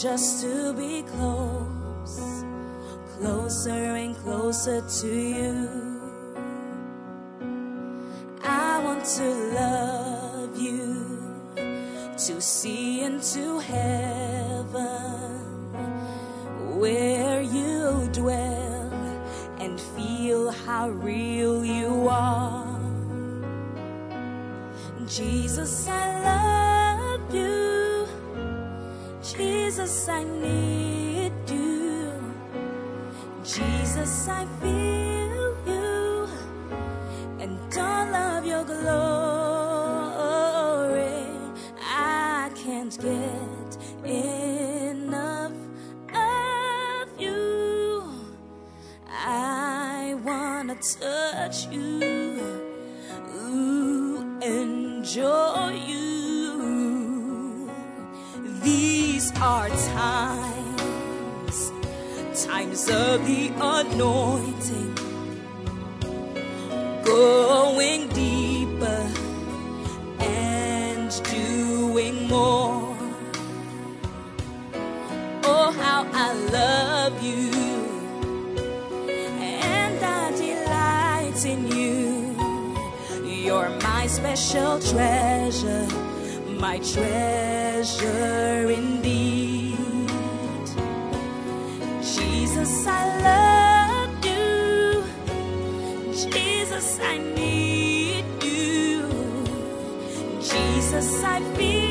just to be close, closer and closer to you. I want to love you, to see into heaven where you dwell and feel how real you are. Jesus, I love Jesus, I need you. Jesus, I feel you and all of your glory. I can't get enough of you. I wanna touch you, Ooh, enjoy you. These are of the anointing, going deeper and doing more. Oh, how I love you, and I delight in you. You're my special treasure, my treasure indeed. Jesus, I love you. Jesus, I need you. Jesus, I feel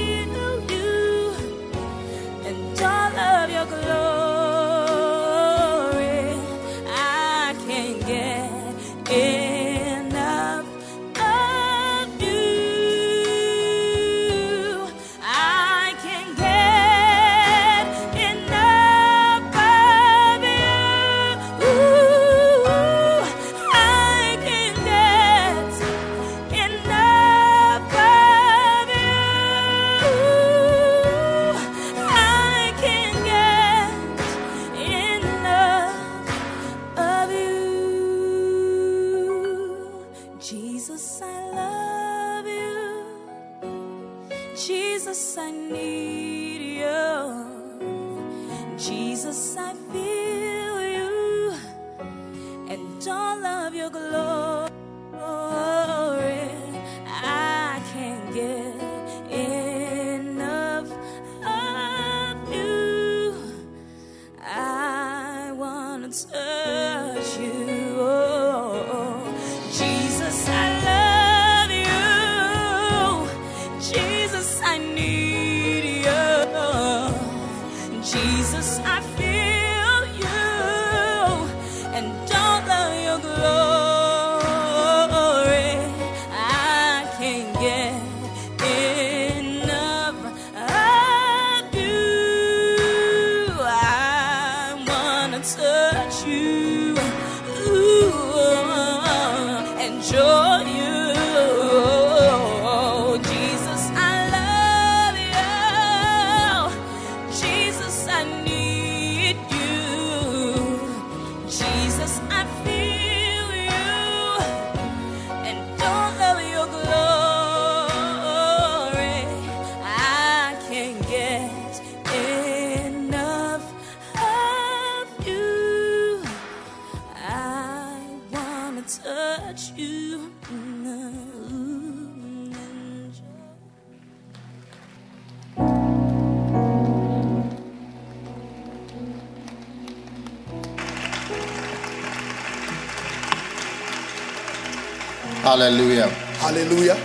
Alléluia.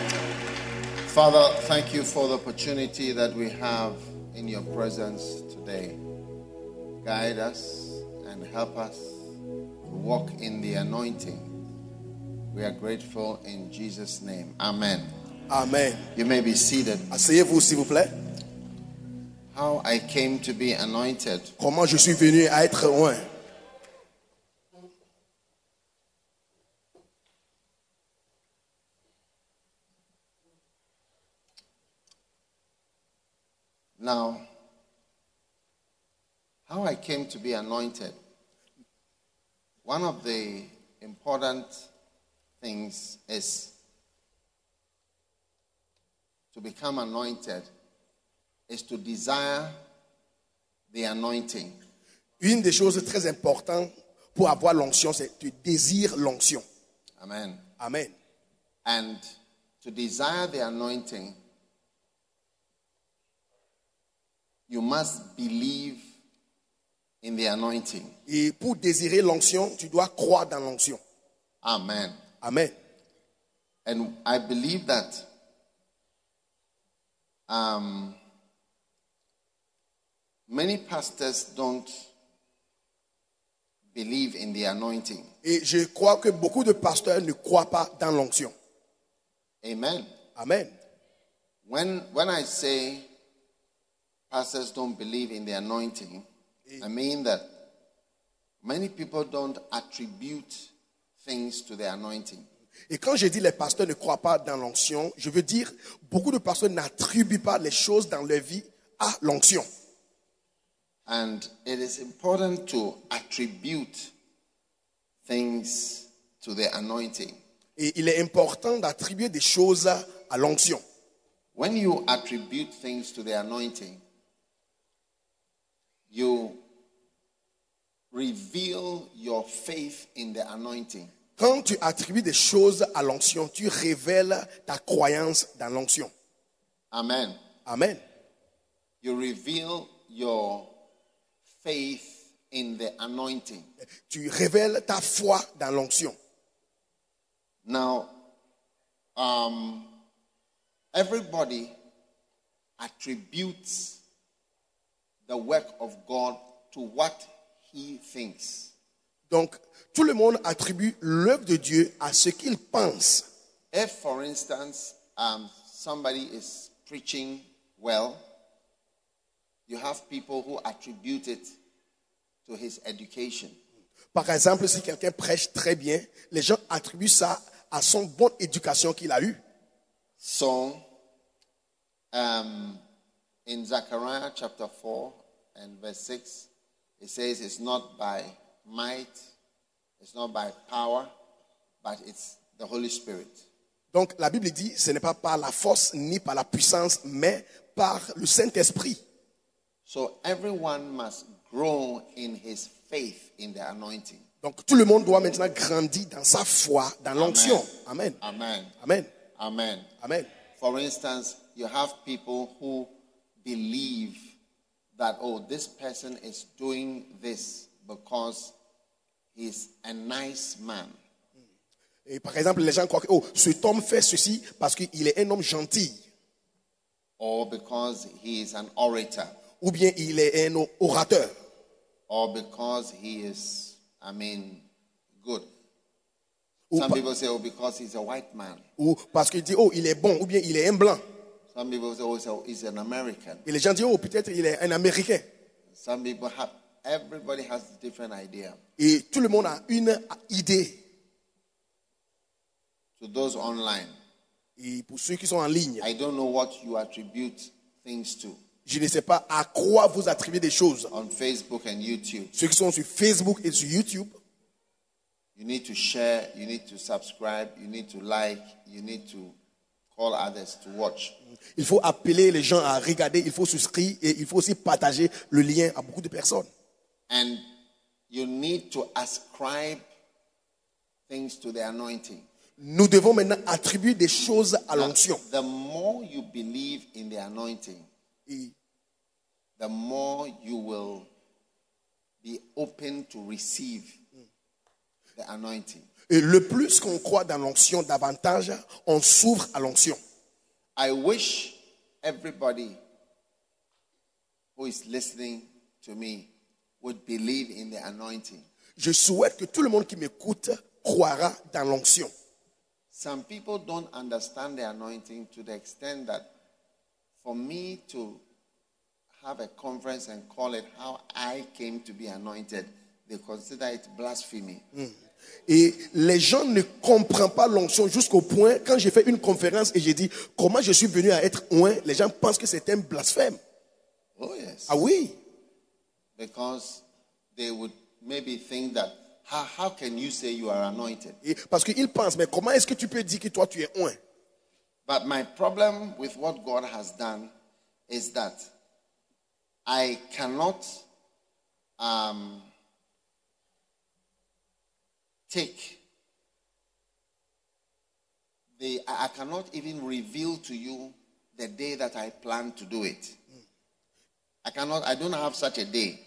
Father, thank you for the opportunity that we have in your presence today. Guide us and help us to walk in the anointing. We are grateful in Jesus' name. Amen. Amen. You may be seated. Asseyez-vous, s'il vous plaît. How I came to be anointed. Comment je suis venu à être loin. Now, how I came to be anointed. One of the important things is to become anointed is to desire the anointing. Une des choses très importantes pour avoir l'onction, c'est tu désires l'onction. Amen. Amen. And to desire the anointing, you must believe in the anointing. Et pour désirer l'onction, tu dois croire dans l'onction. Amen. Amen. And I believe that um, many pastors don't believe in the anointing. Et je crois que beaucoup de pasteurs ne croient pas dans l'onction. Amen. Amen. When, when I say pastors don't believe in the anointing, I mean that many people don't attribute things to the anointing. Et quand je dis les pasteurs ne croient pas dans l'onction, je veux dire beaucoup de pasteurs n'attribuent pas les choses dans leur vie à l'onction. And it is important to attribute things to the anointing. Et il est important d'attribuer des choses à l'onction. When you attribute things to the anointing, you reveal your faith in the anointing. Quand tu attribues des choses à l'onction, tu révèles ta croyance dans l'onction. Amen. Amen. You reveal your faith in the anointing. Tu révèles ta foi dans l'onction. Now, um, everybody attributes the work of God to what he thinks. Donc, tout le monde attribue l'œuvre de Dieu à ce qu'il pense. If, for instance, um, somebody is preaching well, you have people who attribute it to his education. Par exemple, si quelqu'un prêche très bien, les gens attribuent ça à son bonne éducation qu'il a eue. So, um, in Zechariah chapter 4 and verse 6, it says, It's not by might, it's not by power, but it's the Holy Spirit. Donc, la Bible dit, ce n'est pas par la force ni par la puissance, mais par le Saint-Esprit. So, everyone must grow in his faith in the anointing. Donc, tout le monde doit maintenant grandir dans sa foi, dans l'onction. Amen. Amen. Amen. Amen. Amen. For instance, you have people who believe that, oh, this person is doing this because he's a nice man. Et par exemple, les gens croient que, oh, cet homme fait ceci parce qu'il est un homme gentil. or because he is an orator, Ou bien il est un orateur. or because he is, I mean, good. Ou, Some people say, oh, because he's a white man. ou parce qu'il dit, oh, il est bon. Ou bien il est un blanc. Some people say, oh, he's an American. Et les gens disent, oh, peut-être il est un Américain. Some people have, everybody has a different idea. Et tout le monde a une idée. To those online, Et pour ceux qui sont en ligne, I don't know what you attribute things to je ne sais pas à quoi vous attribuez des choses. on Facebook and YouTube. Ceux qui sont sur Facebook et sur YouTube, You need to share, you need to subscribe, you need to like, you need to call others to watch. il faut appeler les gens à regarder, il faut souscrire et il faut aussi partager le lien à beaucoup de personnes. And you need to ascribe things to the anointing. Nous devons maintenant attribuer des choses à l'onction. The more you believe in the anointing, Et the more you will be open to receive the anointing. Et le plus qu'on croit dans l'onction, davantage on s'ouvre à l'onction. I wish everybody who is listening to me would believe in the anointing. Je souhaite que tout le monde qui m'écoute croira dans l'onction. Some people don't understand the anointing to the extent that for me to have a conference and call it how I came to be anointed, they consider it blasphemy. Et les gens ne comprennent pas l'onction jusqu'au point, quand j'ai fait une conférence et j'ai dit comment je suis venu à être oint, les gens pensent que c'est un blasphème. Oh, yes. Ah oui, Because they would maybe think that, how, how can you say you are anointed? Et parce qu'ils pensent, mais comment est-ce que tu peux dire que toi tu es oint? But my problem with what God has done is that I cannot um, take the, I cannot even reveal to you the day that I plan to do it. I cannot, I don't have such a day.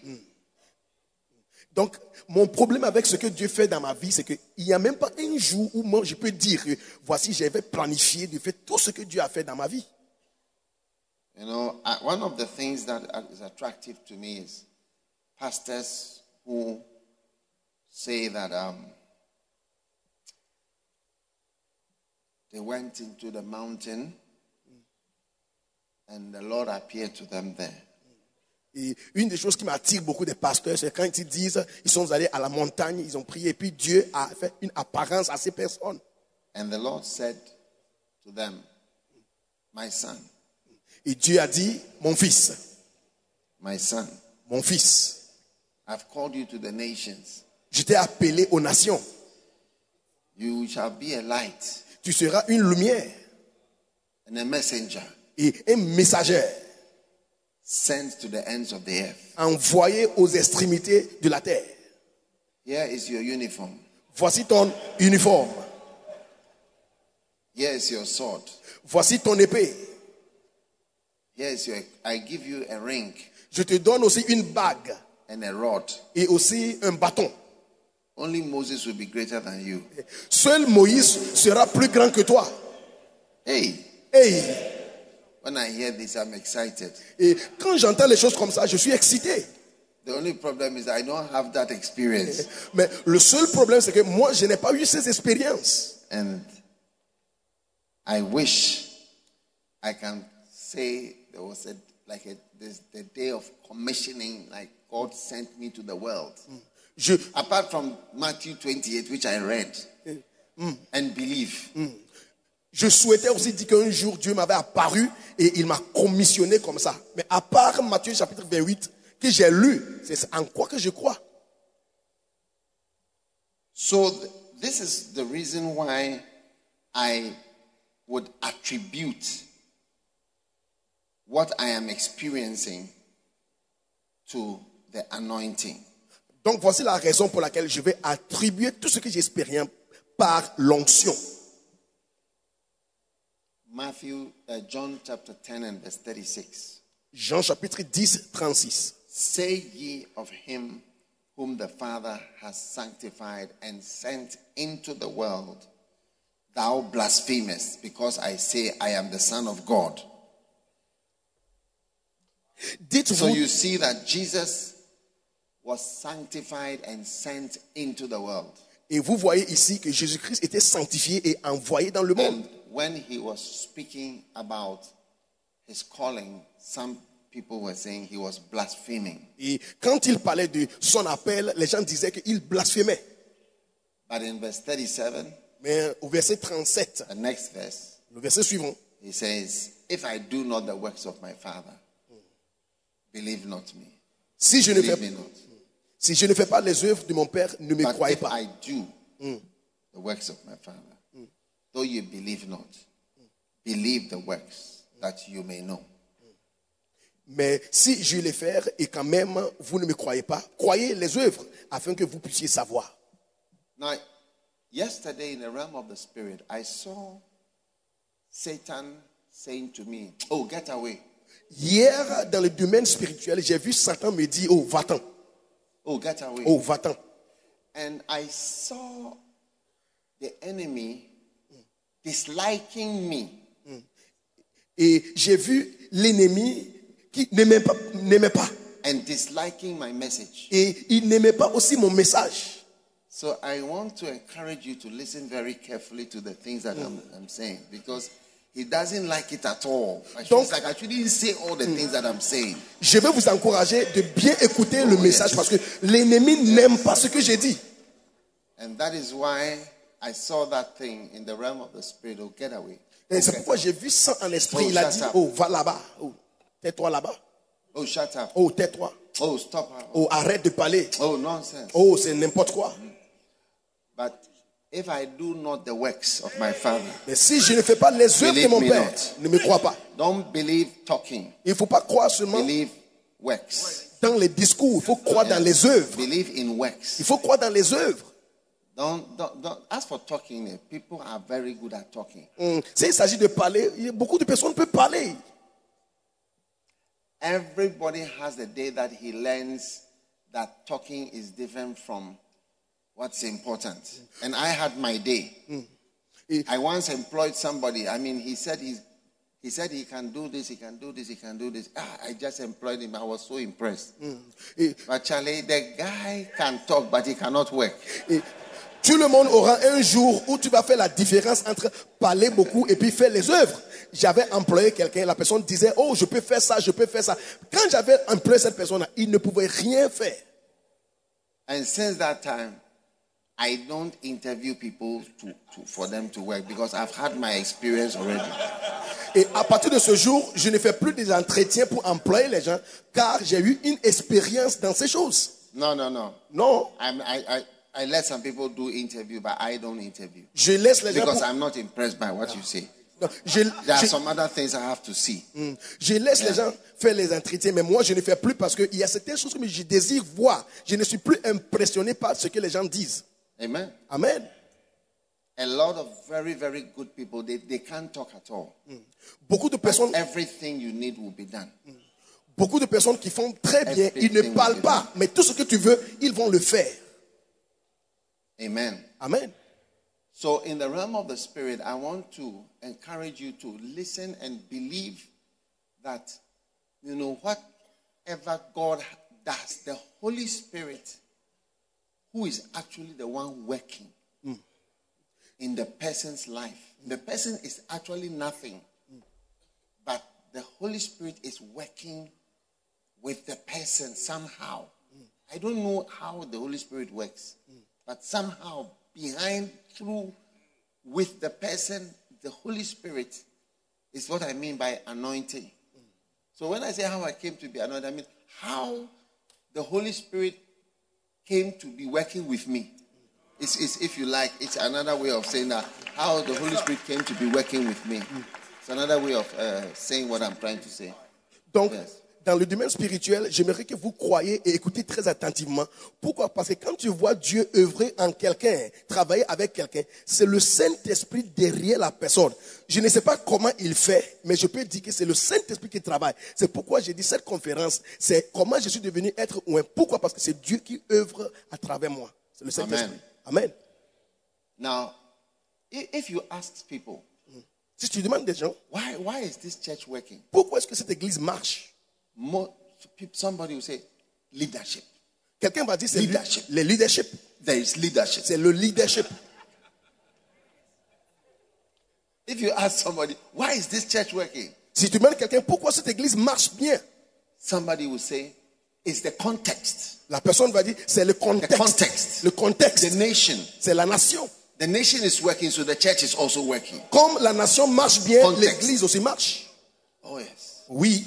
Donc, mon problème avec ce que Dieu fait dans ma vie, c'est qu'il n'y a même pas un jour où moi je peux dire voici, j'avais planifié de faire tout ce que Dieu a fait dans ma vie. You know, uh, one of the things that is attractive to me is pastors who say that um, they went into the mountain and the Lord appeared to them there. Et une des choses qui m'attire beaucoup des pasteurs, c'est quand ils disent, ils sont allés à la montagne, ils ont prié, et puis Dieu a fait une apparence à ces personnes. And the Lord said to them, My son, Et Dieu a dit, mon fils, My son, mon fils, I've called you to the nations. je t'ai appelé aux nations. You shall be a light Tu seras une lumière and a messenger et un messager sent to the ends of the earth. envoyé aux extrémités de la terre. Here is your uniform. Voici ton uniforme. Here is your sword. Voici ton épée. Here is your. I give you a ring Je te donne aussi une bague and a rod. et aussi un bâton. Only Moses will be greater than you. Seul Moïse sera plus grand que toi. Hey, Hey, when I hear this, I'm excited. et quand j'entends les choses comme ça, je suis excité. The only problem is I don't have that experience. Mais le seul problème, c'est que moi, je n'ai pas eu ces expériences. And I wish I can say there was a like a this the day of commissioning, like God sent me to the world. Je, Apart from Matthew 28, which I read and believe. je souhaitais aussi dire qu'un jour, Dieu m'avait apparu et il m'a commissionné comme ça. Mais à part Matthieu chapitre 28, que j'ai lu, c'est en quoi que je crois. So th- this is the reason why I would attribute what I am experiencing to the anointing. Donc voici la raison pour laquelle je vais attribuer tout ce que j'expérience par l'onction. Matthew, uh, John chapter 10 and verse 36. Jean chapitre 10, 36. Say ye of him whom the Father has sanctified and sent into the world, thou blasphemest, because I say I am the Son of God. So you see that Jesus was sanctified and sent into the world. et vous voyez ici que Jésus-Christ était sanctifié et envoyé dans le monde. And when he was speaking about his calling, some people were saying he was blaspheming. Et quand il parlait de son appel, les gens disaient qu'il blasphémait. But in verse 37, Mais au verset 37, the next verse, le verset suivant, he says, If I do not the works of my Father, believe not me. si je, ne fais, not. Si je ne fais pas les œuvres de mon Père, ne me But croyez if pas. I do the works of my Father, though you believe not, believe the works that you may know. Mais si je les fais et quand même vous ne me croyez pas, croyez les œuvres afin que vous puissiez savoir. Now, yesterday in the realm of the spirit, I saw Satan saying to me, Oh, get away. Hier, dans le domaine spirituel, j'ai vu Satan me dire, oh, va-t'en, Oh, get away. oh, va-t'en. And I saw the enemy disliking me. Et j'ai vu l'ennemi qui n'aimait pas, n'aimait pas. and disliking my message. Et il n'aimait pas aussi mon message. So I want to encourage you to listen very carefully to the things that I'm, I'm saying because he doesn't like it at all. Donc- like I shouldn't say all the things that I'm saying. Je vais vous encourager de bien écouter le message parce que l'ennemi n'aime pas ce que j'ai dit. And that is why I saw that thing in the realm of the spirit. Oh, get away. Et c'est pourquoi j'ai vu ça en esprit. Oh, Il a dit, up. oh, va là-bas. Oh, tais-toi là-bas. Oh, shut up. Oh, tais-toi. Oh, stop. Oh, arrête de parler. Oh, nonsense. Oh, c'est n'importe quoi. But if I do not the works of my Father, Mais si je ne fais pas les œuvres de mon Père, not. ne me crois pas. don't believe talking, Il ne faut pas croire seulement believe works. dans les discours, il faut croire dans les œuvres. Believe in works. Il faut croire dans les œuvres. Don't, don't, don't. As for talking, eh, people are very good at talking. Hum, S'il s'agit de parler, beaucoup de personnes peuvent parler. Everybody has the day that he learns that talking is different from what's important? And I had my day. Et- I once employed somebody. I mean, he said he's, he said he can do this, he can do this, he can do this. Ah, I just employed him. I was so impressed. Et, But Charlie, the guy can talk, but he cannot work. et tout le monde aura un jour où tu vas faire la différence entre parler beaucoup et puis faire les œuvres. J'avais employé quelqu'un, la personne disait, oh, je peux faire ça, je peux faire ça. Quand j'avais employé cette personne, il ne pouvait rien faire. And since that time, I don't interview people to, to, for them to work because I've had my experience already. Et à partir de ce jour, je ne fais plus des entretiens pour employer les gens, car j'ai eu une expérience dans ces choses. No, no, no. Non, I'm, I, I, I let some people do interview, but I don't interview. je laisse les gens. Because pour- I'm not impressed by what you say. Non, je, There are je- some other things I have to see. Mm. Je laisse les gens faire les entretiens, mais moi je ne fais plus parce qu'il y a certaines choses que je désire voir. Je ne suis plus impressionné par ce que les gens disent. Amen. Amen. A lot of very, very good people, they, they can't talk at all. Mm. Beaucoup de personnes, Everything you need will be done. Mm. beaucoup de personnes qui font très bien, ils ne parlent pas, mais tout ce que tu veux, ils vont le faire. Amen. Amen. So, in the realm of the Spirit, I want to encourage you to listen and believe that, you know, whatever God does, the Holy Spirit, who is actually the one working hmm. in the person's life, the person is actually nothing, hmm. but the Holy Spirit is working with the person somehow. Hmm. I don't know how the Holy Spirit works, but somehow behind, through, with the person, the Holy Spirit is what I mean by anointing. So when I say how I came to be anointed, I mean how the Holy Spirit came to be working with me. It's, it's, if you like, it's another way of saying that how the Holy Spirit came to be working with me. It's another way of uh, saying what I'm trying to say. Donc, Yes. Dans le domaine spirituel, j'aimerais que vous croyez et écoutez très attentivement. Pourquoi? Parce que quand tu vois Dieu œuvrer en quelqu'un, travailler avec quelqu'un, c'est le Saint-Esprit derrière la personne. Je ne sais pas comment il fait, mais je peux dire que c'est le Saint-Esprit qui travaille. C'est pourquoi j'ai dit cette conférence, c'est comment je suis devenu être ou un. Pourquoi? Parce que c'est Dieu qui œuvre à travers moi. C'est le Saint-Esprit. Amen. Now, if you ask people, Si tu demandes des gens, why, why is this church working? pourquoi est-ce que cette église marche? Somebody will say, leadership. Quelqu'un va dire c'est Leadership. le leadership. There is leadership. C'est le leadership. If you ask somebody, why is this church working? Si tu demandes quelqu'un pourquoi cette église marche bien, Somebody will say, it's the context, la personne va dire c'est le contexte. context. Le contexte, the nation. c'est la nation. The nation is working, so the church is also working. Comme la nation marche bien, l'église aussi marche. Oh, yes. Oui.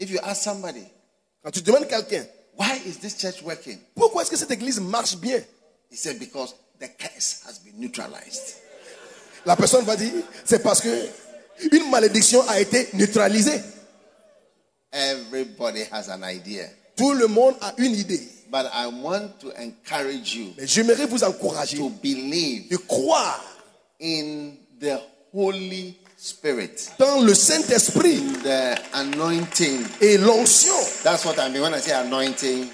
If you ask somebody, Quand tu demandes quelqu'un why is this church working? pourquoi est-ce que cette église marche bien, He said, because the curse has been neutralized. la personne va dire c'est parce que une malédiction a été neutralisée. Everybody has an idea. Tout le monde a une idée. But I want to encourage you Mais j'aimerais vous encourager to believe de croire in the Holy Spirit, dans le Saint-Esprit the anointing. et l'onction. That's what I mean when I say anointing.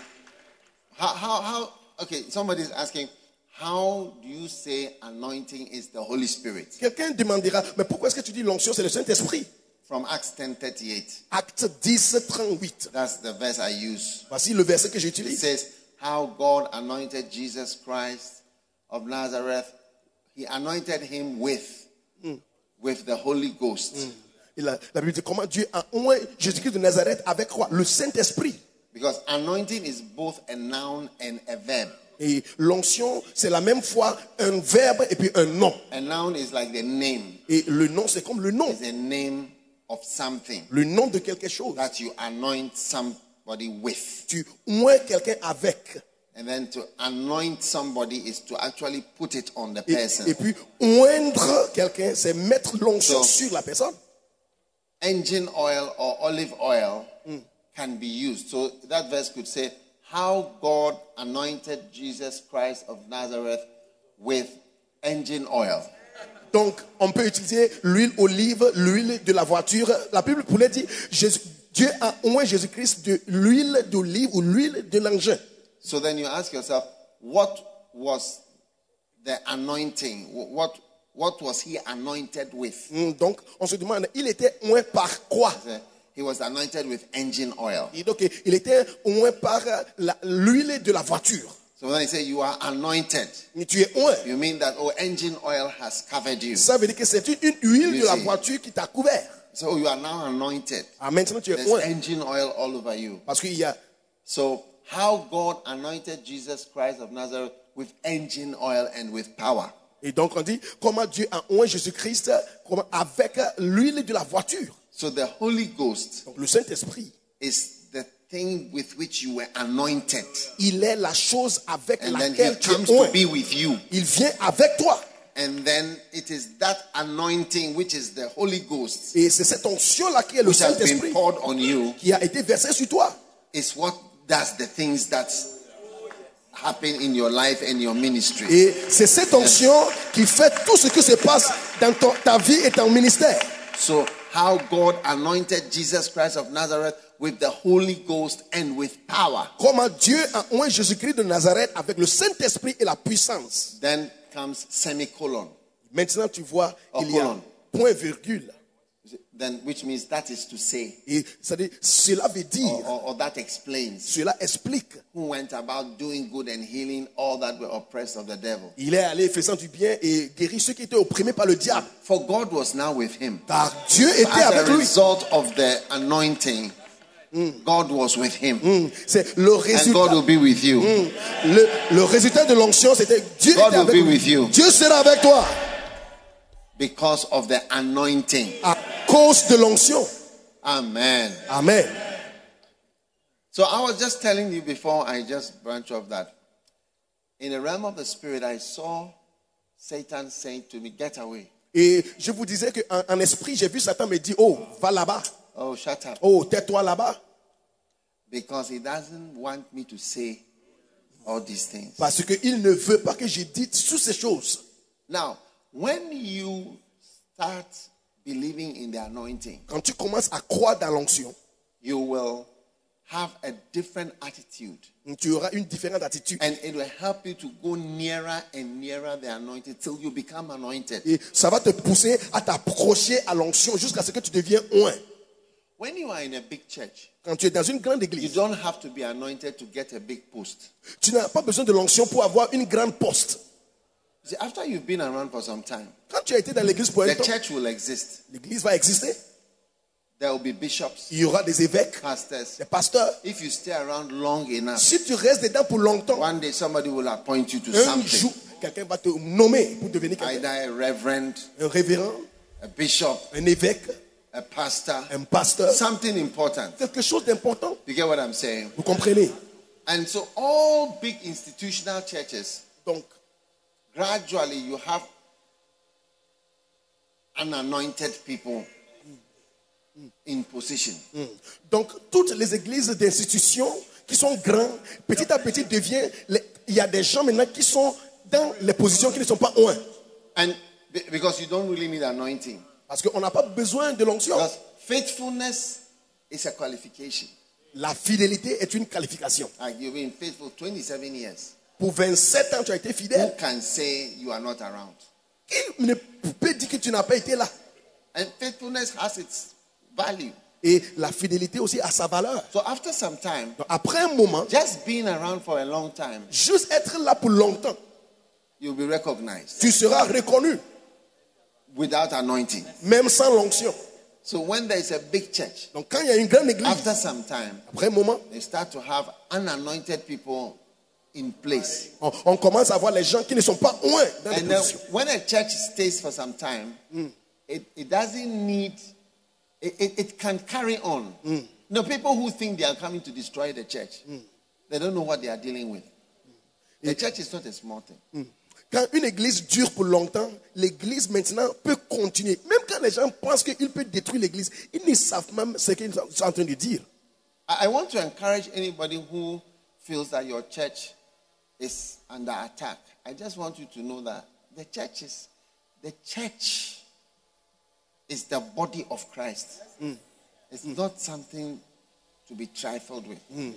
How, how, how, okay, somebody's asking, how do you say anointing is the Holy Spirit? Quelqu'un demandera mais pourquoi est-ce que tu dis l'onction c'est le Saint-Esprit From Acts 10:38. Acte 10, 38. That's the verse I use. Voici le verset que It j'utilise. says, How God anointed Jesus Christ of Nazareth. He anointed him with, hmm. With the Holy Ghost. Et la, la Bible dit comment Dieu a oint Jésus-Christ de Nazareth avec quoi? Le Saint-Esprit. Because anointing is both a noun and a verb. Et l'onction, c'est la même fois un verbe et puis un nom. A noun is like the name. Et le nom, c'est comme le nom. It's a name of something Le nom de quelque chose. that you anoint somebody with. Tu oins quelqu'un avec. And then to anoint somebody is to actually put it on the Et, person. et puis, oindre quelqu'un, c'est mettre l'onction So- sur la personne. engine oil or olive oil can be used. So that verse could say, How God anointed Jesus Christ of Nazareth with engine oil. Donc, on peut utiliser l'huile olive, l'huile de la voiture. La Bible pourrait dire, Jésus- Dieu a oint Jésus-Christ de l'huile d'olive ou l'huile de l'engin. So then you ask yourself, what was the anointing? What, what was he anointed with? Hmm, Donc, on se demande, il était oint par quoi? He was anointed with engine oil. Et donc, il était oint par l'huile de la voiture. So when I say you are anointed, tu es oint. you mean that, oh, engine oil has covered you. Ça veut dire que c'est une, huile de la voiture qui t'a couvert. So you are now anointed. Ah, maintenant, tu es There's oint. engine oil all over you. Parce qu'il y a So, how God anointed Jesus Christ of Nazareth with engine oil and with power. Et donc on dit comment Dieu a oint Jésus-Christ avec l'huile de la voiture. So the Holy Ghost Donc le Saint-Esprit, is the thing with which you were anointed. il est la chose avec And then he laquelle tu comes es to be with you. Il vient avec toi. And then it is that anointing, which is the Holy Ghost, Et c'est cette onction-là qui est le which has been Saint-Esprit poured on you, qui a été versé sur toi. is what does the things that happen in your life and your ministry. Et c'est cette onction qui fait tout ce qui se passe dans ton- ta vie et ton ministère. So, how God anointed Jesus Christ of Nazareth with the Holy Ghost and with power. Comment Dieu a oint Jésus-Christ de Nazareth avec le Saint-Esprit et la puissance. Then comes semicolon. Maintenant, tu vois, Oh, il y a point virgule. Then, which means that is to say, Et ça dit, cela veut dire, or, or, or that explains, cela explique. who went about doing good and healing all that were oppressed of the devil. Il est allé faisant du bien et guérit ceux qui étaient opprimés par le diable. For God was now with him. Car Dieu était As a avec lui. result of the anointing, God was with him. Hmm. C'est le And God will be with you. Hmm. Le, le résultat de l'onction, c'était Dieu God était will be lui. with you. Dieu sera avec toi because of the anointing. à cause de l'onction. Amen. Amen. So I was just telling you before I just branch off that. In the realm of the spirit, I saw Satan saying to me, Get away. Et je vous disais qu'en en esprit, j'ai vu Satan me dire, oh, va là-bas. Oh, shut up. Oh, tais-toi là-bas. Because he doesn't want me to say all these things. Parce qu'il ne veut pas que je dise toutes ces choses. Now, when you start believing in the anointing, Quand tu commences à croire dans l'onction, you will have a different attitude. tu auras une différente attitude. And it will help you to go nearer and nearer the anointing till you become anointed. Et ça va te pousser à t'approcher à l'onction jusqu'à ce que tu deviens oint. When you are in a big church, Quand tu es dans une grande you église, don't have to be anointed to get a big post. tu n'as pas besoin de l'onction pour avoir une grande poste. See, after you've been around for some time, Quand tu as été dans l'église pour un the temps, church will exist. l'église va exister. There will be bishops, Il y aura des évêques, pastors. des pasteurs. If you stay around long enough, Si tu restes dedans pour longtemps, one day somebody will appoint you to un something. jour, quelqu'un va te nommer pour devenir quelqu'un. Either a reverend, Un révérend, a bishop, un évêque, a pastor, un pasteur. something important. Quelque chose d'important. You get what I'm saying? Vous comprenez And so all big institutional churches, Donc, gradually you have unanointed people in position. donc toutes les églises d'institutions qui sont grandes, petit à petit devient, il y a des gens maintenant qui sont dans les positions qui ne sont pas oints. And be- because you don't really need anointing. Parce qu'on n'a pas besoin de l'onction. Faithfulness is a qualification. La fidélité est une qualification. Like you've been faithful 27 years. Pour 27 ans, tu as été Who fidèle. can say you are not around? Qui ne peut dire que tu n'as pas été là? And faithfulness has its value. Et la fidélité aussi a sa valeur. So after some time, Donc, après un moment, just being around for a long time, juste être là pour longtemps, you'll be recognized tu seras reconnu, without anointing. même sans l'onction. So when there is a big church, Donc quand il y a une grande église, after some time, après un moment, they start to have unanointed people in place. on, on commence à voir les gens qui ne sont pas loin dans les And positions. when a church stays for some time, hmm. it, it doesn't need, it, it, it can carry on. Hmm. No, people who think they are coming to destroy the church, hmm. they don't know what they are dealing with. The church is not a small thing. Quand une église dure pour longtemps, l'église maintenant peut continuer. Même quand les gens pensent qu'il peut détruire l'église, ils ne savent même ce qu'ils sont en train de dire. I, I want to encourage anybody who feels that your church is under attack. I just want you to know that the church is the church is the body of Christ. Mm. It's mm. not something to be trifled with. Mm.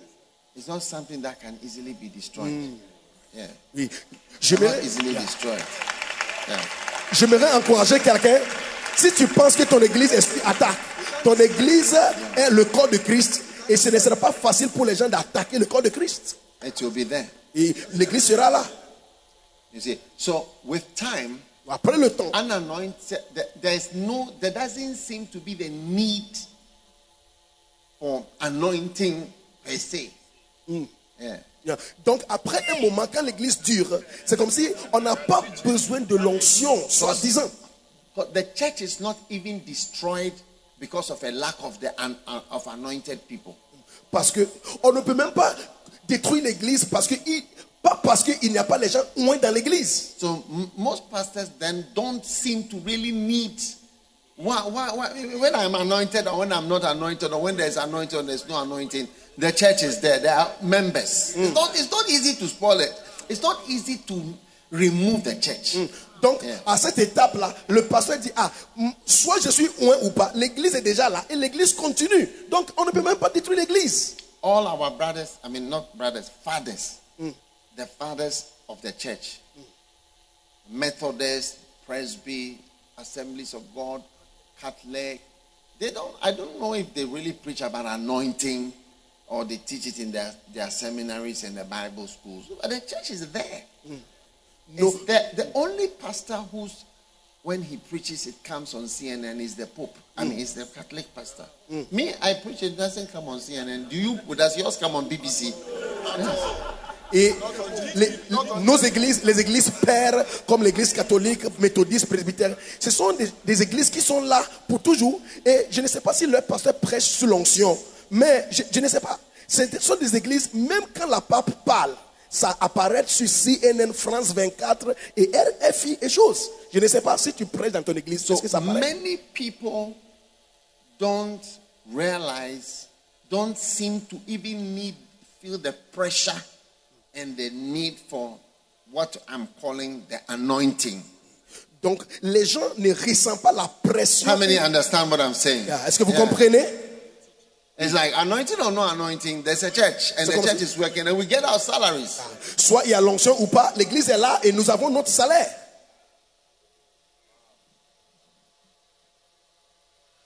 It's not something that can easily be destroyed. Yeah. Oui. J'aimerais easily destroyed. Yeah. j'aimerais encourager quelqu'un. Si tu penses que ton église est attaque, ton église est le corps de Christ. Et ce ne sera pas facile pour les gens d'attaquer le corps de Christ. It will be there. Et l'église sera là. You see. So with time, Après le temps, unanointed there- there's no there doesn't seem to be the need for anointing per se yeah Donc après un moment, quand l'église dure, c'est comme si on n'a pas besoin de l'onction, soi-disant. The church is not even destroyed because of a lack of the an, of anointed people. Parce que on ne peut même pas détruire l'église parce que il- pas parce qu'il n'y a pas les gens moins dans l'église. So most pastors then don't seem to really need. Why, why, why, when I'm anointed or when I'm not anointed or when there's anointing or there's no anointing, the church is there. There are members. It's, not, it's not easy to spoil it. It's not easy to remove the church. Donc Yeah. à cette étape-là, le pasteur dit ah soit je suis loin ou pas, l'église est déjà là et l'église continue. Donc on ne peut même pas détruire l'église. All our brothers, I mean, not brothers, fathers, hmm. the fathers of the church, hmm. Methodist, Presby, Assemblies of God, Catholic, they don't, I don't know if they really preach about anointing or they teach it in their, their seminaries and the Bible schools. But the church is there. No. It's the, the only pastor who's, when he preaches, it comes on CNN is the Pope. I mean, it's the Catholic pastor. Me, I preach, it doesn't come on CNN. Do you, does yours come on BBC? Et les- nos églises, les églises pères, comme l'église catholique, méthodiste, presbytère, ce sont des, des églises qui sont là pour toujours. Et je ne sais pas si leur pasteur prêche sous l'onction, mais je, je ne sais pas. Ce sont des églises, même quand la pape parle, ça apparaît sur CNN, France 24 et RFI et choses. Je ne sais pas si tu prêches dans ton église, So est-ce que ça apparaît? many people don't realize, don't seem to even need, feel the pressure and the need for what I'm calling the anointing. Donc, les gens ne ressentent pas la pression. How many understand what I'm saying? Yeah, Est-ce que vous Yeah. comprenez? It's like anointing or no anointing, there's a church and the church see- is working and we get our salaries. Soit il y a l'onction ou pas, l'église est là et nous avons notre salaire.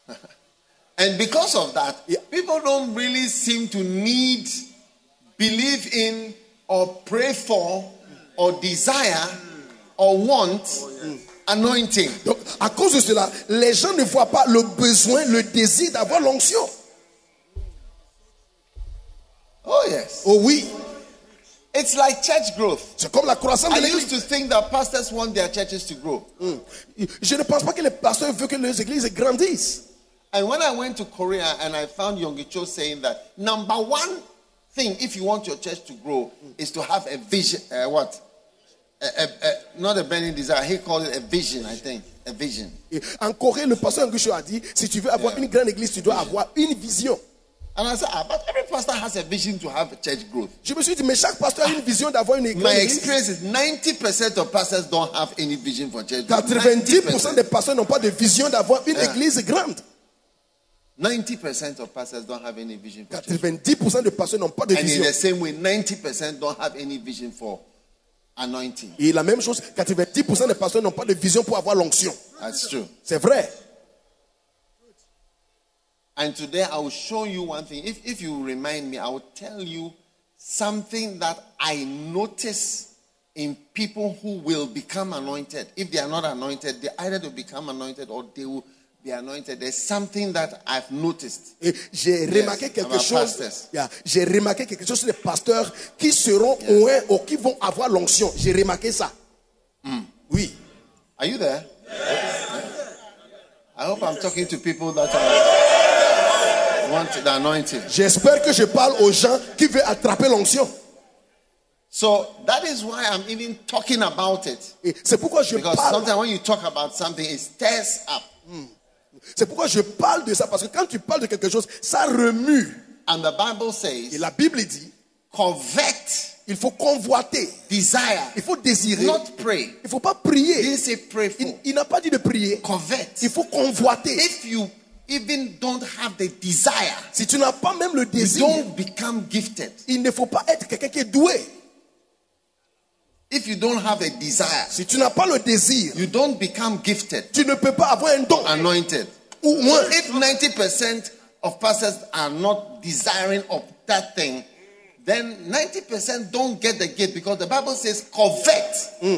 And because of that, Yeah. people don't really seem to need, believe in, or pray for, or desire, or want anointing. Donc, à cause de cela, les gens ne voient pas le besoin, le désir d'avoir l'onction. Oh, yes. Oh oui, It's like church growth. c'est comme la croissance I de used to think that pastors want their churches to grow. Je ne pense pas que les pasteurs veulent que les églises grandissent. And when I went to Korea and I found Yongicho saying that number one thing, if you want your church to grow, is to have a vision. Uh, what? A, a, a, not a burning desire. He called it a vision, I think. A vision. Et en Corée, le pasteur Angusho a dit, si tu veux avoir une grande église, tu dois avoir une vision. And I said, ah, but every pastor has a vision to have a church growth. Je me suis dit, mais chaque pasteur a une vision d'avoir une grande My église. experience is 90% of pastors don't have any vision for church growth. 90% des pasteurs n'ont pas de vision d'avoir une Yeah. église grande. 90% of pastors don't have any vision for church. 90% des pasteurs n'ont pas de And in vision. the same way, 90% don't have any vision for anointing. Et la même chose, 90% des pasteurs n'ont pas de vision pour avoir l'onction. That's true. C'est vrai. And today I will show you one thing. If, if you remind me, I will tell you something that I notice in people who will become anointed. If they are not anointed, they either to become anointed or they will be anointed. There's something that I've noticed. Et j'ai remarqué quelque chose. Yeah, J'ai remarqué quelque chose sur les pasteurs qui seront loin ou qui vont avoir l'onction. J'ai remarqué ça. Hmm. Oui. Are you there? I hope I'm talking to people that are, want the anointing. J'espère que je parle aux gens qui veulent attraper l'onction. So that is why I'm even talking about it. Et c'est pourquoi je Because parle. sometimes when you talk about something, it stirs up. C'est pourquoi je parle de ça parce que quand tu parles de quelque chose, ça remue. And the Bible Et says, la Bible dit, covet, il faut convoiter, desire, il faut désirer. not pray. Il faut pas He prier. didn't say pray for. Il, il n'a pas dit de prier. Covet. Il faut convoiter. If you even don't have the desire, Si tu n'as pas même le you don't become gifted. il ne faut pas être quelqu'un qui est doué. If you don't have a desire, Si tu n'as pas le désir, you don't become gifted, tu ne peux pas avoir un don. anointed. Ou So moins. if 90% of pastors are not desiring of that thing, then 90% don't get the gift because the Bible says covet hmm.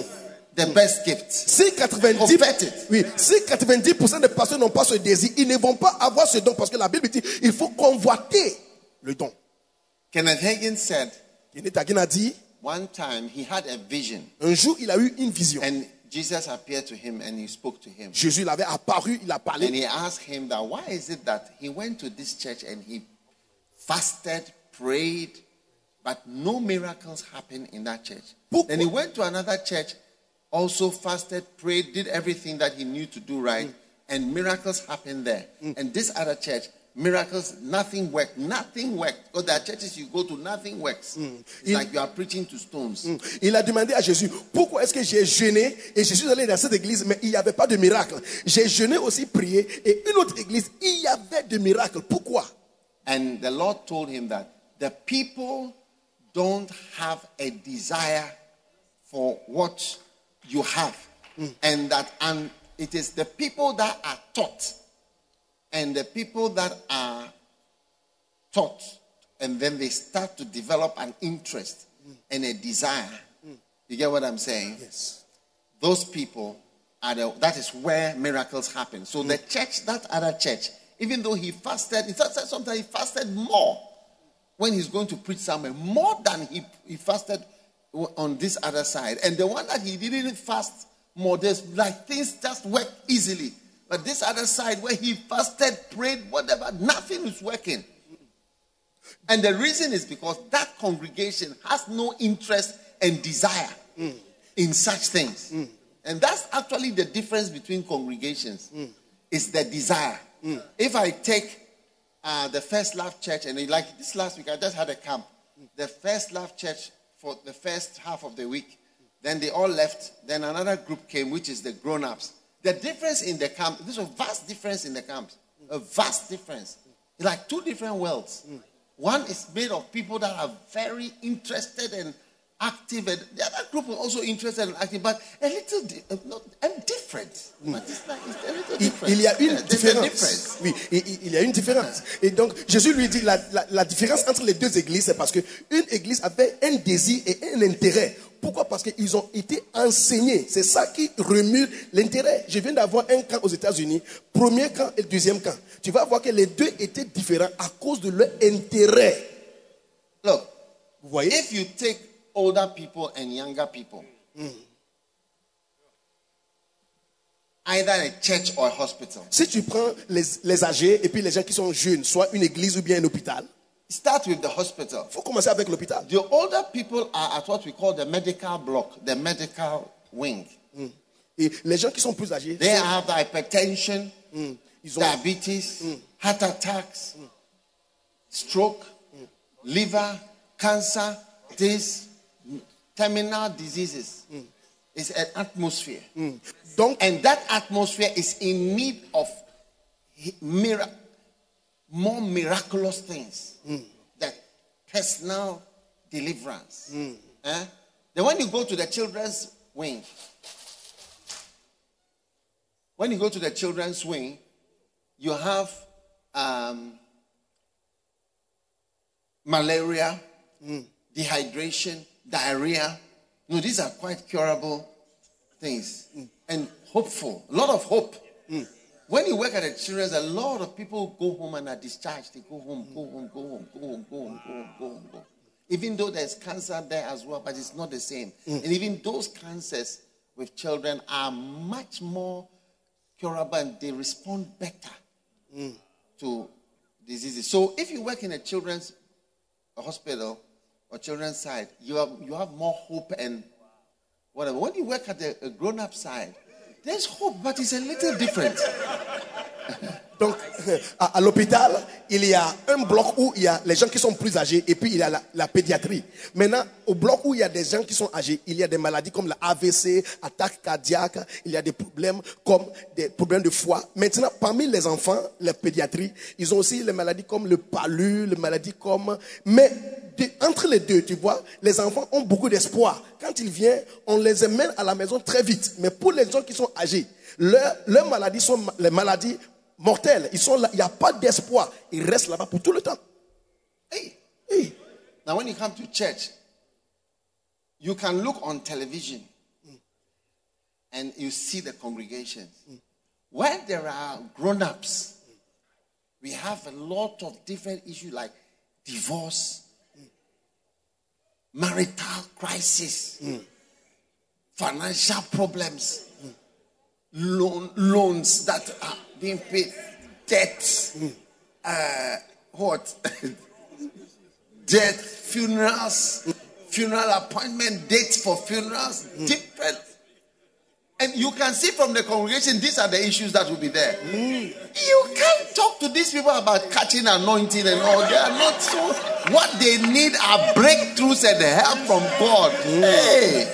The best gift. Si 90, Covet it. oui, si 90% des personnes n'ont pas ce désir, ils ne vont pas avoir ce don parce que la Bible dit il faut convoiter le don. Kenneth Hagin said, Kenneth Hagin a dit, one time he had a vision un jour, il a eu une vision. and Jesus appeared to him and he spoke to him. Jésus l'avait apparu, il a And parlé. he asked him that why is it that he went to this church and he fasted, prayed, but no miracles happened in that church? Pourquoi? Then he went to another church, also fasted, prayed, did everything that he knew to do right, mm. and miracles happened there. Mm. And this other church, miracles, nothing worked. Nothing worked. Because there are churches you go to, nothing works. Mm. It's Il- like you are preaching to stones. Il a demandé à Jésus, pourquoi est-ce que j'ai jeûné et je suis allé dans cette église, mais il n'y avait pas de miracle. J'ai jeûné aussi, prié, et une autre église, il y avait des miracles. Pourquoi And the Lord told him that the people don't have a desire for what you have. Mm. And that and it is the people that are taught and the people that are taught and then they start to develop an interest mm. and a desire. Mm. You get what I'm saying? Yes. those people are the, that is where miracles happen. So the church, that other church, even though he fasted, in fact, sometimes he fasted more when he's going to preach somewhere, more than he, he fasted on this other side. And the one that he didn't fast more, there's like things just work easily. But this other side where he fasted, prayed, whatever, nothing is working. And the reason is because that congregation has no interest and desire in such things. And that's actually the difference between congregations. It's the desire. If I take uh, the First Love Church, and like this last week, I just had a camp. The First Love Church for the first half of the week. Then they all left. Then another group came, which is the grown ups. The difference in the camp, there's a vast difference in the camps. A vast difference. It's like two different worlds. One is made of people that are very interested and active, and the other group are also interested and active, but a little di- not, and different. But it's like it's a little Il, different. il y a une différence. Oui, il, y a une différence. Et donc, Jésus lui dit, la, la- la différence entre les deux églises, c'est parce qu'une église avait un désir et un intérêt. Pourquoi? Parce qu'ils ont été enseignés. C'est ça qui remue l'intérêt. Je viens d'avoir un camp aux États-Unis, premier camp et deuxième camp. Tu vas voir que les deux étaient différents à cause de leur intérêt. Look, Vous voyez? if you take older people and younger people, either a church or a hospital, Si tu prends les, les âgés et puis les gens qui sont jeunes, soit une église ou bien un hôpital, start with the hospital. il faut commencer avec l'hôpital. The older people are at what we call the medical block, the medical wing. Et les gens qui sont plus âgés, They sont- have the hypertension, ils ont diabetes, heart attacks, stroke, liver, cancer, this terminal diseases. Hmm. is an atmosphere. Hmm. donc And that atmosphere is in need of mira- more miraculous things. Hmm. That personal deliverance. Eh? Then when you go to the children's wing, when you go to the children's wing, you have um, malaria, dehydration, diarrhea. No, these are quite curable things mm. and hopeful. A lot of hope. Mm. When you work at the children's, a lot of people go home and are discharged. They go home, go home, go home, go home, go home, go home, go home, go home. Even though there's cancer there as well, but it's not the same. Mm. And even those cancers with children are much more curable and they respond better to diseases. So if you work in a children's hospital or children's side, you have, you have more hope and whatever. When you work at the grown-up side, there's hope, but it's a little different. Donc, à, l'hôpital, il y a un bloc où il y a les gens qui sont plus âgés et puis il y a la, pédiatrie. Maintenant, au bloc où il y a des gens qui sont âgés, il y a des maladies comme la AVC, attaque cardiaque, il y a des problèmes comme des problèmes de foie. Maintenant, parmi les enfants, la pédiatrie, ils ont aussi les maladies comme le palu, les maladies comme... Mais entre les deux, tu vois, les enfants ont beaucoup d'espoir. Quand ils viennent, on les amène à la maison très vite. Mais pour les gens qui sont âgés, leurs maladies sont les maladies mortels. Ils sont là, il n'y a pas d'espoir. Ils restent là-bas pour tout le temps. Hey, Hey, now when you come to church, you can look on television and you see the congregations. When there are grown-ups, we have a lot of different issues like divorce, marital crisis, financial problems, loan, loans that are being paid, debts, uh, what? Death, funerals, funeral appointment, dates for funerals, different. And you can see from the congregation, these are the issues that will be there. You can't talk to these people about catching anointing and all. They are not so. What they need are breakthroughs and help from God. Hey.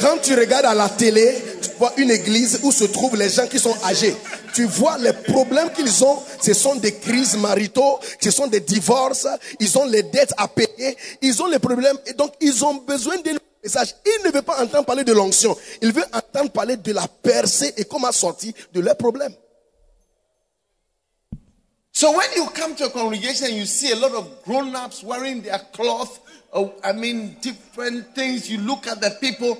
Quand tu regardes à la télé, tu vois une église où se trouvent les gens qui sont âgés. Tu vois les problèmes qu'ils ont. Ce sont des crises maritaux, ce sont des divorces, ils ont les dettes à payer, ils ont les problèmes. Et donc, ils ont besoin d'un message. Ils ne veulent pas entendre parler de l'onction. Ils veulent entendre parler de la percée et comment sortir de leurs problèmes. So when you come to a congregation, you see a lot of grown-ups wearing their cloth. Oh, I mean, different things. You look at the people.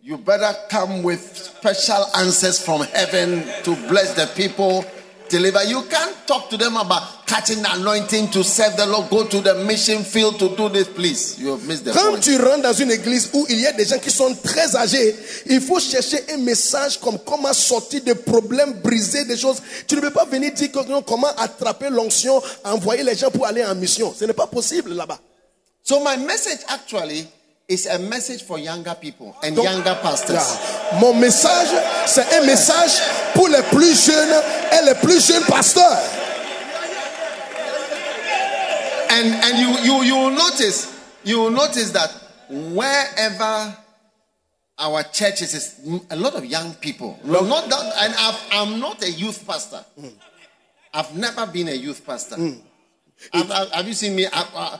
You better come with special answers from heaven to bless the people, deliver. You can't talk to them about catching the anointing to serve the Lord. Go to the mission field to do this, please. You have missed the Quand point. tu rentres dans une église où il y a des gens qui sont très âgés, il faut chercher un message comme comment sortir de problèmes, briser des choses. Tu ne peux pas venir dire que- non, comment attraper l'onction, envoyer les gens pour aller en mission. Ce n'est pas possible là-bas. So my message actually is a message for younger people and Donc, younger pastors. là, Mon message, c'est un message pour les plus jeunes et les plus jeunes pasteurs. And and you you you will notice you will notice that wherever our churches is a lot of young people. No, not that, and I've, I'm not a youth pastor. Hmm. I've never been a youth pastor. Hmm. Have, have- have you seen me? I, I, uh,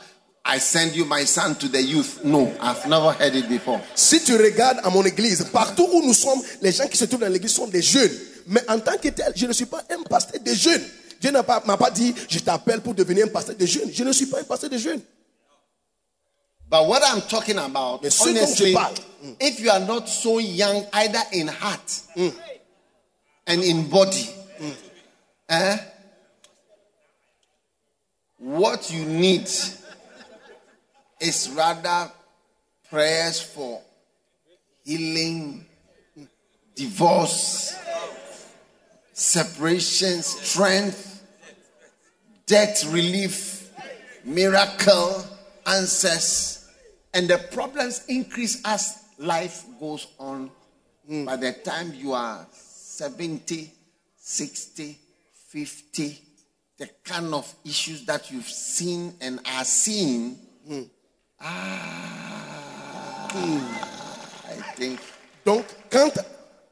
I send you my son to the youth. No, I've never heard it before. Si tu regardes à mon église, partout où nous sommes, les gens qui se trouvent dans l'église sont des jeunes. Mais en tant que tel, je ne suis pas un pasteur de jeunes. Dieu n'a pas- m'a pas dit, je t'appelle pour devenir un pasteur de jeunes. Je ne suis pas un pasteur de jeunes. But what I'm talking about, Mais honestly, parle, mm. if you are not so young, either in heart mm. and in body, mm. eh, what you need is rather prayers for healing, divorce, separation, strength, debt relief, miracle, answers. And the problems increase as life goes on. Hmm. By the time you are 70, 60, 50, the kind of issues that you've seen and are seeing, hmm. Ah, I think Donc, quant,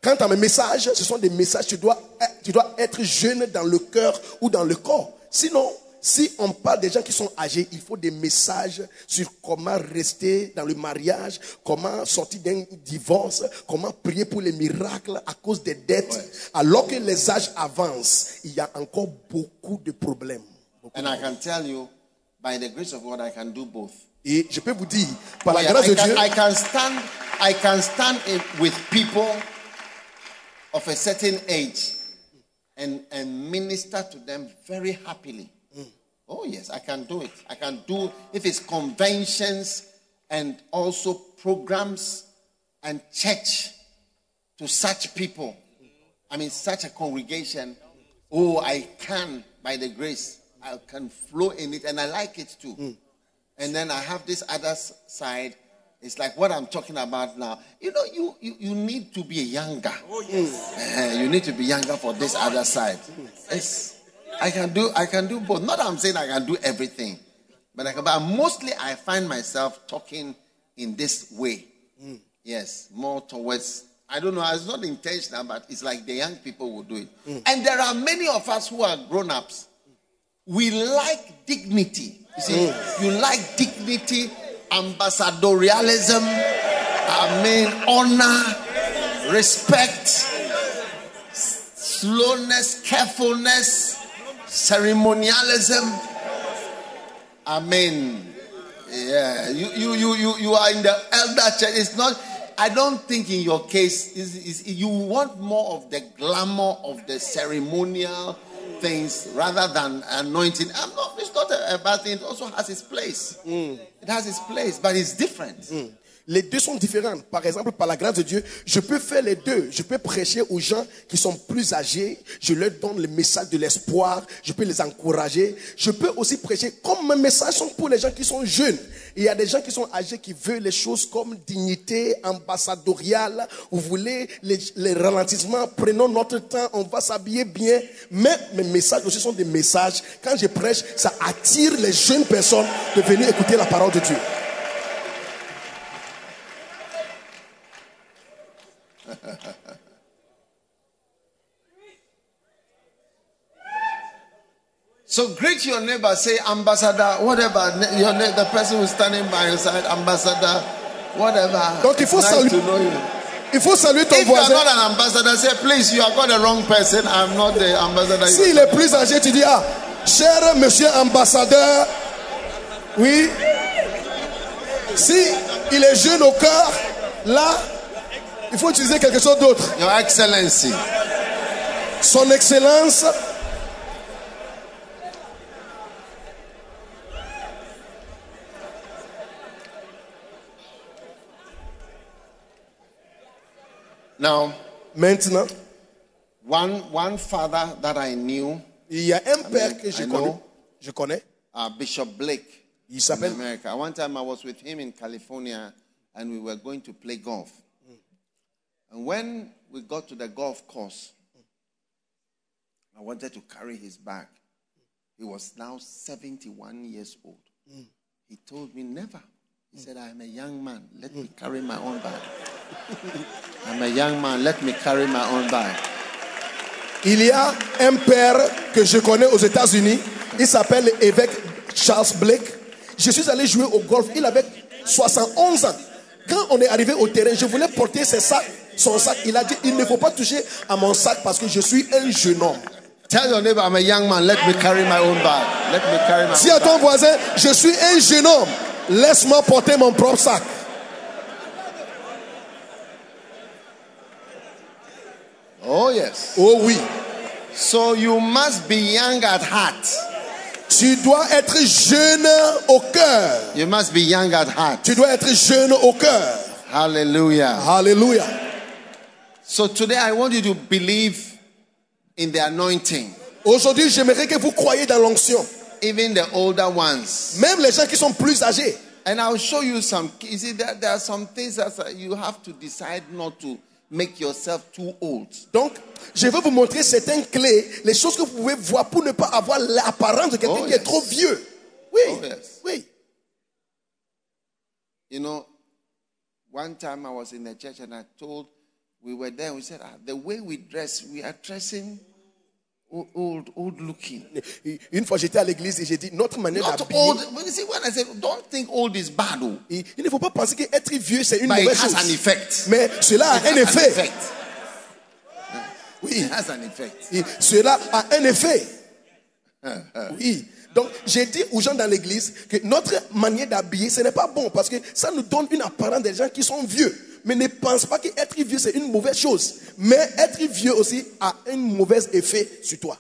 quant à mes messages, ce sont des messages, tu dois, tu dois être jeune dans le cœur ou dans le corps. Sinon, si on parle des gens qui sont âgés, il faut des messages sur comment rester dans le mariage, comment sortir d'un divorce, comment prier pour les miracles à cause des dettes. Alors que les âges avancent, il y a encore beaucoup de problèmes. And I can tell you, by the grace of God, I can do both. Et je peux vous dire, par la grâce I, de can, Dieu, I can stand, I can stand with people of a certain age and, and minister to them very happily. Mm. Oh, yes, I can do it. I can do, if it's conventions and also programs and church to such people, I mean, such a congregation. Oh, I can, by the grace, I can flow in it, and I like it too. Mm. And then I have this other side. It's like what I'm talking about now. You know, you, you, you need to be younger. Oh Eh, you need to be younger for this other side. It's, I can do I can do both. Not that I'm saying I can do everything, but I can, but mostly I find myself talking in this way. Yes, more towards. I don't know. It's not intentional, but it's like the young people will do it. And there are many of us who are grown-ups we like dignity. You see, you like dignity, ambassadorialism, I mean, honor, respect, slowness, carefulness, ceremonialism. Amen. Yeah, you, you, you, you, you are in the elder church. It's not, I don't think in your case, is, you want more of the glamour of the ceremonial things rather than anointing. I'm not, it's not, a, a bad thing. It also has its place. Hmm. It has its place, but it's different. Hmm. Les deux sont différents. Par exemple, par la grâce de Dieu, je peux faire les deux. Je peux prêcher aux gens qui sont plus âgés. Je leur donne le message de l'espoir. Je peux les encourager. Je peux aussi prêcher comme mes messages sont pour les gens qui sont jeunes. Il y a des gens qui sont âgés qui veulent les choses comme dignité ambassadoriale. Vous voulez les, ralentissements? Prenons notre temps. On va s'habiller bien. Mais mes messages aussi sont des messages. Quand je prêche, ça attire les jeunes personnes de venir écouter la parole de Dieu. So greet your neighbor, say ambassador, whatever. Your the person who's standing by your side, ambassador, whatever. Donc, il faut nice saluer- to know you. Il faut saluer ton If you are voisin. not an ambassador, say please, you have got the wrong person. I'm not the ambassador. S'il est plus âgé, tu dis, ah, cher monsieur ambassadeur, oui. Si il est jeune au cœur, là, il faut utiliser quelque chose d'autre. Your Excellency. Son Excellence, Now, maintenant, one one father that I knew, il y a un père que je I connais. know. Je connais. uh, Bishop Blake Il in s'appelle. America. One time I was with him in California, and we were going to play golf. And when we got to the golf course, I wanted to carry his bag. He was now 71 years old. He told me, Never. He said, I am a young man. Let me carry my own bag. I'm a young man. Let me carry my own bag. Il y a un père que je connais aux États-Unis. Il s'appelle l'évêque Charles Blake. Je suis allé jouer au golf. Il avait 71 ans. Quand on est arrivé au terrain, je voulais porter ses sacs, son sac. Il a dit, il ne faut pas toucher à mon sac parce que je suis un jeune homme. Tell your neighbor, I'm a young man. Let me carry my own bag. Let me carry my Dis à ton voisin, je suis un jeune homme. Laisse-moi porter mon propre sac. Oh, yes. Oh oui. So you must be young at heart. Tu dois être jeune au cœur. You must be young at heart. Tu dois être jeune au cœur. Hallelujah. Alléluia. So today I want you to believe in the anointing, Aujourd'hui, j'aimerais que vous croyiez dans l'onction. even the older ones. Même les gens qui sont plus âgés. And I'll show you some. You see, there, there are some things that you have to decide not to make yourself too old. Donc, je vais vous montrer certaines clés, les choses que vous pouvez voir pour ne pas avoir l'apparence de quelqu'un Oh, qui est trop vieux. Oui, Oh, yes. oui. You know, one time I was in the church and I told, we were there, we said, ah, the way we dress, we are dressing old, old looking. Une fois, j'étais à l'église et j'ai dit, notre manière Not d'habiller, old. When you see, when I say, don't think old is bad, oh, il il ne faut pas penser qu'être vieux, c'est une but it mauvaise has chose. an effect. Mais cela a It un has an effet. effect. Oui, It has an effect. Et cela a un effet. Oui. Donc, j'ai dit aux gens dans l'église que notre manière d'habiller, ce n'est pas bon parce que ça nous donne une apparence des gens qui sont vieux. Mais ne pense pas qu'être vieux, c'est une mauvaise chose. Mais être vieux aussi a un mauvais effet sur toi.